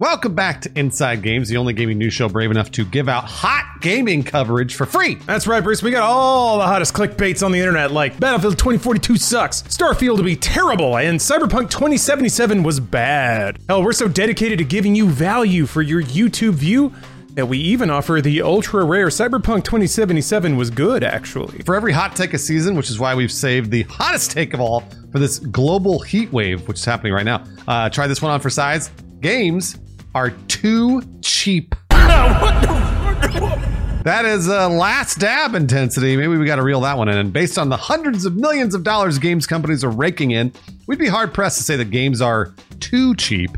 Welcome back to Inside Gaming, the only gaming news show brave enough to give out hot gaming coverage for free. That's right, Bruce. We got all the hottest clickbaits on the internet, like Battlefield 2042 sucks, Starfield to be terrible, and Cyberpunk 2077 was bad. Hell, we're so dedicated to giving you value for your YouTube view that we even offer the ultra rare Cyberpunk 2077 was good, actually. For every hot take a season, which is why we've saved the hottest take of all for this global heat wave, which is happening right now. Uh, try this one on for size. Games are too cheap. That is uh, last dab intensity. Maybe we got to reel that one in. And based on the hundreds of millions of dollars games companies are raking in, we'd be hard pressed to say that games are too cheap.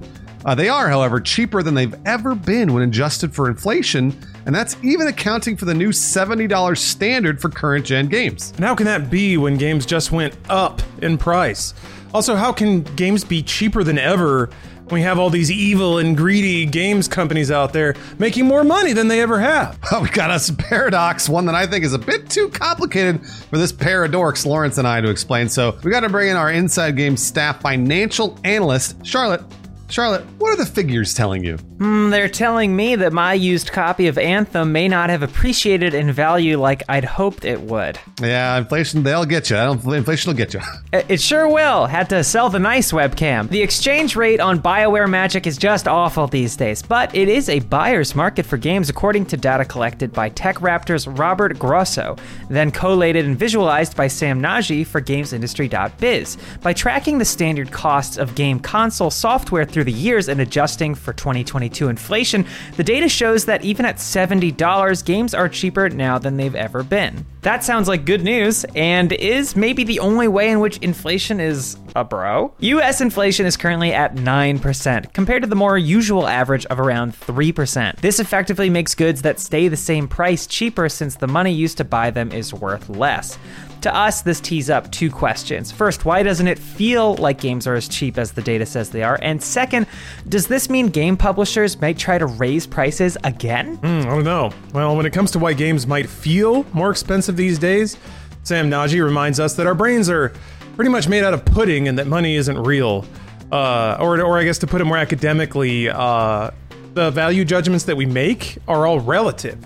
Uh, they are, however, cheaper than they've ever been when adjusted for inflation, and that's even accounting for the new $70 standard for current gen games. And how can that be when games just went up in price? Also, how can games be cheaper than ever we have all these evil and greedy games companies out there making more money than they ever have. we got us a paradox, one that I think is a bit too complicated for this pair of dorks, Lawrence and I, to explain. So we got to bring in our Inside Game staff financial analyst, Charlotte. Charlotte, what are the figures telling you? Hmm, they're telling me that my used copy of Anthem may not have appreciated in value like I'd hoped it would. Yeah, inflation, they'll get you. I don't, Inflation will get you. It sure will. Had to sell the nice webcam. The exchange rate on BioWare Magic is just awful these days, but it is a buyer's market for games according to data collected by TechRaptor's Robert Grosso, then collated and visualized by Sam Nagy for GamesIndustry.biz. By tracking the standard costs of game console software through the years and adjusting for 2022 inflation, the data shows that even at $70, games are cheaper now than they've ever been. That sounds like good news, and is maybe the only way in which inflation is a bro. US inflation is currently at 9%, compared to the more usual average of around 3%. This effectively makes goods that stay the same price cheaper since the money used to buy them is worth less. To us, this tees up two questions. First, why doesn't it feel like games are as cheap as the data says they are? And second, does this mean game publishers might try to raise prices again? Mm, I don't know. Well, when it comes to why games might feel more expensive these days, Sam Nagy reminds us that our brains are pretty much made out of pudding and that money isn't real. Uh, or, or I guess to put it more academically, uh, the value judgments that we make are all relative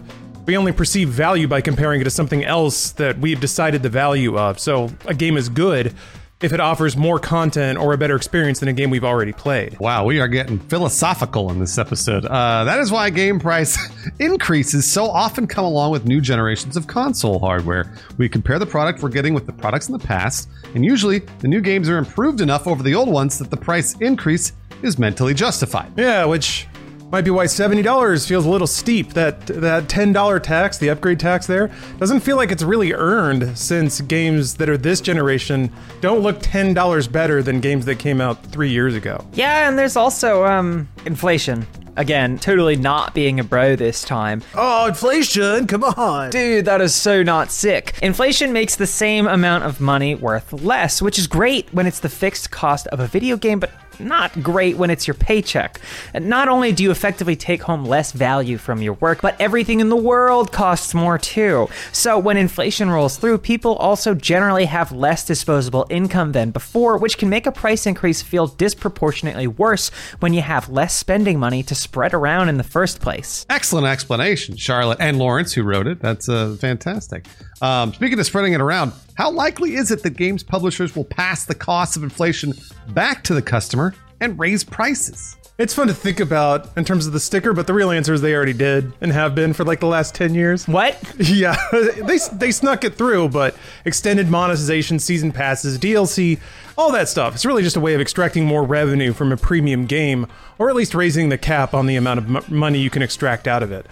we only perceive value by comparing it to something else that we've decided the value of. So a game is good if it offers more content or a better experience than a game we've already played. Wow, we are getting philosophical in this episode. Uh, that is why game price increases so often come along with new generations of console hardware. We compare the product we're getting with the products in the past, and usually the new games are improved enough over the old ones that the price increase is mentally justified. Yeah, which might be why $70 feels a little steep. That that $10 tax, the upgrade tax there, doesn't feel like it's really earned since games that are this generation don't look $10 better than games that came out 3 years ago. Yeah, and there's also um inflation. Again, totally not being a bro this time. Oh, inflation, come on. Dude, that is so not sick. Inflation makes the same amount of money worth less, which is great when it's the fixed cost of a video game, but not great when it's your paycheck. Not only do you effectively take home less value from your work, but everything in the world costs more too. So when inflation rolls through, people also generally have less disposable income than before, which can make a price increase feel disproportionately worse when you have less spending money to spread around in the first place. Excellent explanation, Charlotte and Lawrence, who wrote it. That's uh, fantastic. Um, speaking of spreading it around, how likely is it that games publishers will pass the cost of inflation back to the customer and raise prices? It's fun to think about in terms of the sticker, but the real answer is they already did and have been for like the last 10 years. What? Yeah, they, they snuck it through, but extended monetization, season passes, DLC, all that stuff. It's really just a way of extracting more revenue from a premium game, or at least raising the cap on the amount of m- money you can extract out of it.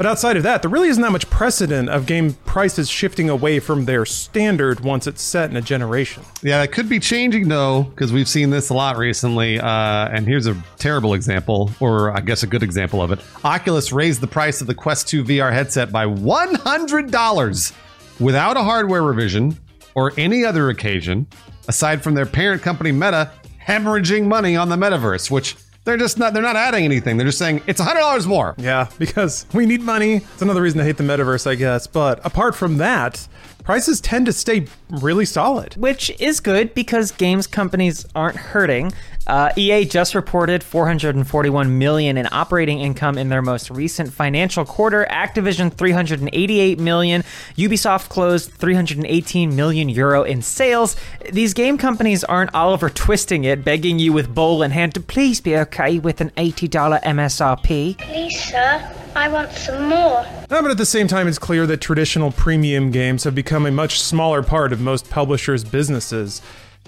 But outside of that, there really isn't that much precedent of game prices shifting away from their standard once it's set in a generation. Yeah, it could be changing though, because we've seen this a lot recently. Uh, and here's a terrible example, or I guess a good example of it. Oculus raised the price of the Quest 2 VR headset by $100 without a hardware revision or any other occasion, aside from their parent company Meta hemorrhaging money on the metaverse, which they're just not they're not adding anything. They're just saying it's $100 more. Yeah, because we need money. It's another reason to hate the metaverse, I guess. But apart from that, prices tend to stay really solid. which is good because games companies aren't hurting. Uh, EA just reported 441 million in operating income in their most recent financial quarter. Activision 388 million. Ubisoft closed 318 million euro in sales. These game companies aren't Oliver twisting it, begging you with bowl in hand to please be okay with an $80 MSRP. Please, sir, I want some more. But at the same time, it's clear that traditional premium games have become a much smaller part of most publishers' businesses.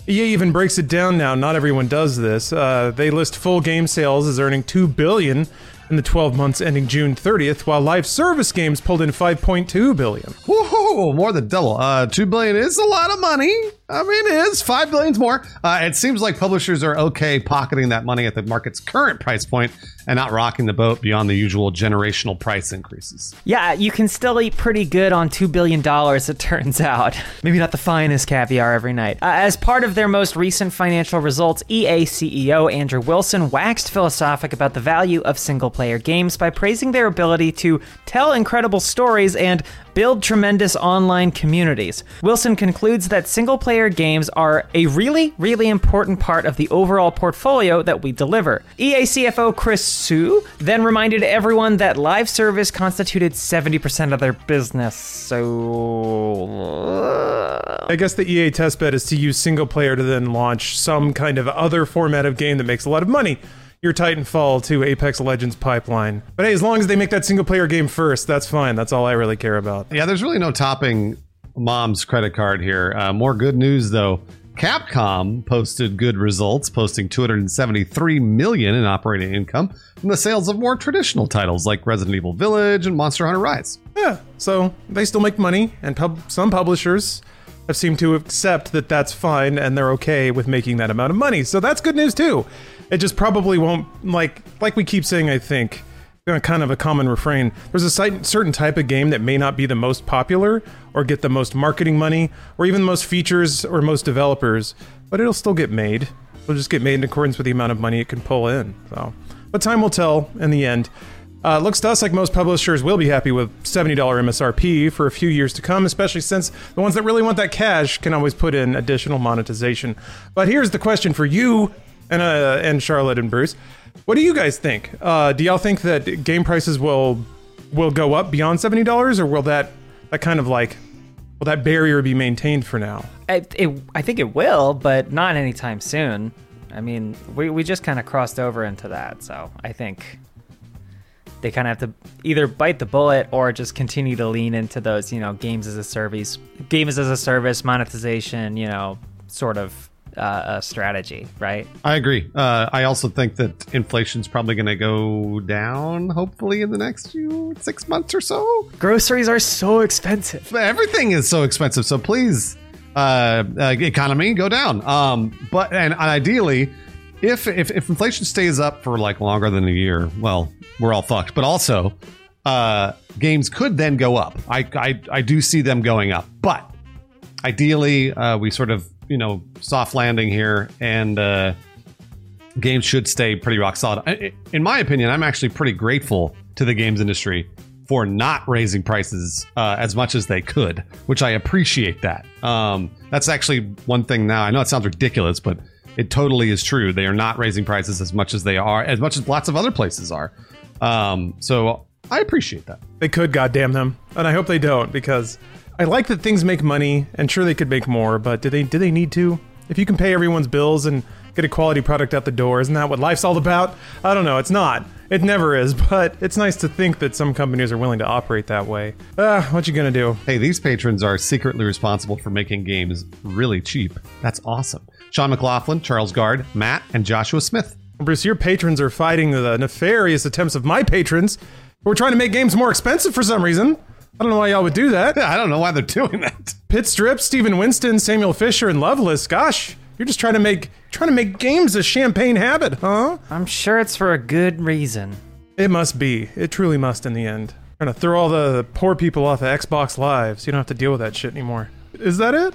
EA even breaks it down now. Not everyone does this. Uh, they list full game sales as earning two billion in the 12 months ending June 30th, while live service games pulled in 5.2 billion. Woohoo! More than double. Uh, two billion is a lot of money. I mean, it is five billion's more. Uh, it seems like publishers are okay pocketing that money at the market's current price point and not rocking the boat beyond the usual generational price increases. Yeah, you can still eat pretty good on $2 billion, it turns out. Maybe not the finest caviar every night. Uh, as part of their most recent financial results, EA CEO Andrew Wilson waxed philosophic about the value of single player games by praising their ability to tell incredible stories and build tremendous online communities. Wilson concludes that single player games are a really, really important part of the overall portfolio that we deliver. EA CFO Chris Suh then reminded everyone that live service constituted 70% of their business. So. Uh, I guess the EA testbed is to use single player to then launch some kind of other format of game that makes a lot of money. Your Titanfall to Apex Legends pipeline. But hey, as long as they make that single player game first, that's fine. That's all I really care about. Yeah, there's really no topping mom's credit card here. Uh, more good news though. Capcom posted good results, posting 273 million in operating income from the sales of more traditional titles like Resident Evil Village and Monster Hunter Rise. Yeah, so they still make money, and pub- some publishers have seemed to accept that that's fine and they're okay with making that amount of money. So that's good news too. It just probably won't like like we keep saying. I think uh, kind of a common refrain. There's a certain type of game that may not be the most popular or get the most marketing money or even the most features or most developers, but it'll still get made. It'll just get made in accordance with the amount of money it can pull in. So, but time will tell in the end. Uh, looks to us like most publishers will be happy with $70 MSRP for a few years to come, especially since the ones that really want that cash can always put in additional monetization. But here's the question for you and uh, and Charlotte and Bruce. What do you guys think? Uh, do y'all think that game prices will will go up beyond seventy dollars, or will that that kind of like will that barrier be maintained for now? I, it, I think it will, but not anytime soon. I mean, we, we just kind of crossed over into that, so I think they kind of have to either bite the bullet or just continue to lean into those, you know, games as a service, games as a service, monetization, you know, sort of uh, strategy, right? I agree. Uh, I also think that inflation's probably going to go down, hopefully, in the next few six months or so. Groceries are so expensive. Everything is so expensive, so please, uh, uh, economy, go down. Um, but and, and ideally, if, if if inflation stays up for like longer than a year, well, we're all fucked. But also, uh, games could then go up. I I, I do see them going up, but ideally, uh, we sort of you know soft landing here, and uh, games should stay pretty rock solid. In my opinion, I'm actually pretty grateful to the games industry for not raising prices uh, as much as they could, which I appreciate that. Um, that's actually one thing now. I know it sounds ridiculous, but it totally is true. They are not raising prices as much as they are, as much as lots of other places are. Um, so I appreciate that. They could, goddamn them, and I hope they don't because I like that things make money, and sure they could make more, but do they? Do they need to? If you can pay everyone's bills and get a quality product out the door, isn't that what life's all about? I don't know. It's not. It never is, but it's nice to think that some companies are willing to operate that way. Ah, what you gonna do? Hey, these patrons are secretly responsible for making games really cheap. That's awesome. Sean McLaughlin, Charles Guard, Matt, and Joshua Smith. Bruce, your patrons are fighting the nefarious attempts of my patrons We're trying to make games more expensive for some reason. I don't know why y'all would do that. I don't know why they're doing that. Pit Strip, Stephen Winston, Samuel Fisher, and Loveless. Gosh, you're just trying to make trying to make games a champagne habit, huh? I'm sure it's for a good reason. It must be. It truly must in the end. Trying to throw all the poor people off of Xbox Live so you don't have to deal with that shit anymore. Is that it?